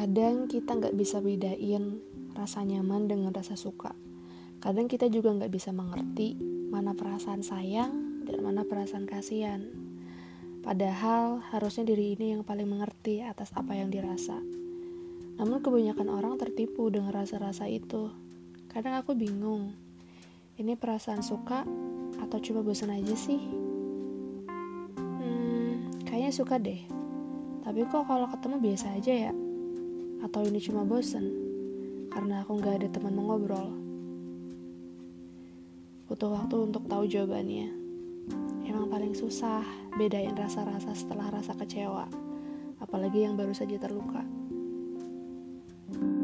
Kadang kita nggak bisa bedain rasa nyaman dengan rasa suka. Kadang kita juga nggak bisa mengerti mana perasaan sayang dan mana perasaan kasihan. Padahal harusnya diri ini yang paling mengerti atas apa yang dirasa. Namun kebanyakan orang tertipu dengan rasa-rasa itu. Kadang aku bingung, ini perasaan suka atau cuma bosan aja sih? Hmm, kayaknya suka deh. Tapi kok kalau ketemu biasa aja ya? Atau ini cuma bosen karena aku gak ada teman mengobrol. Butuh waktu untuk tahu jawabannya. Emang paling susah bedain rasa-rasa setelah rasa kecewa, apalagi yang baru saja terluka. thank you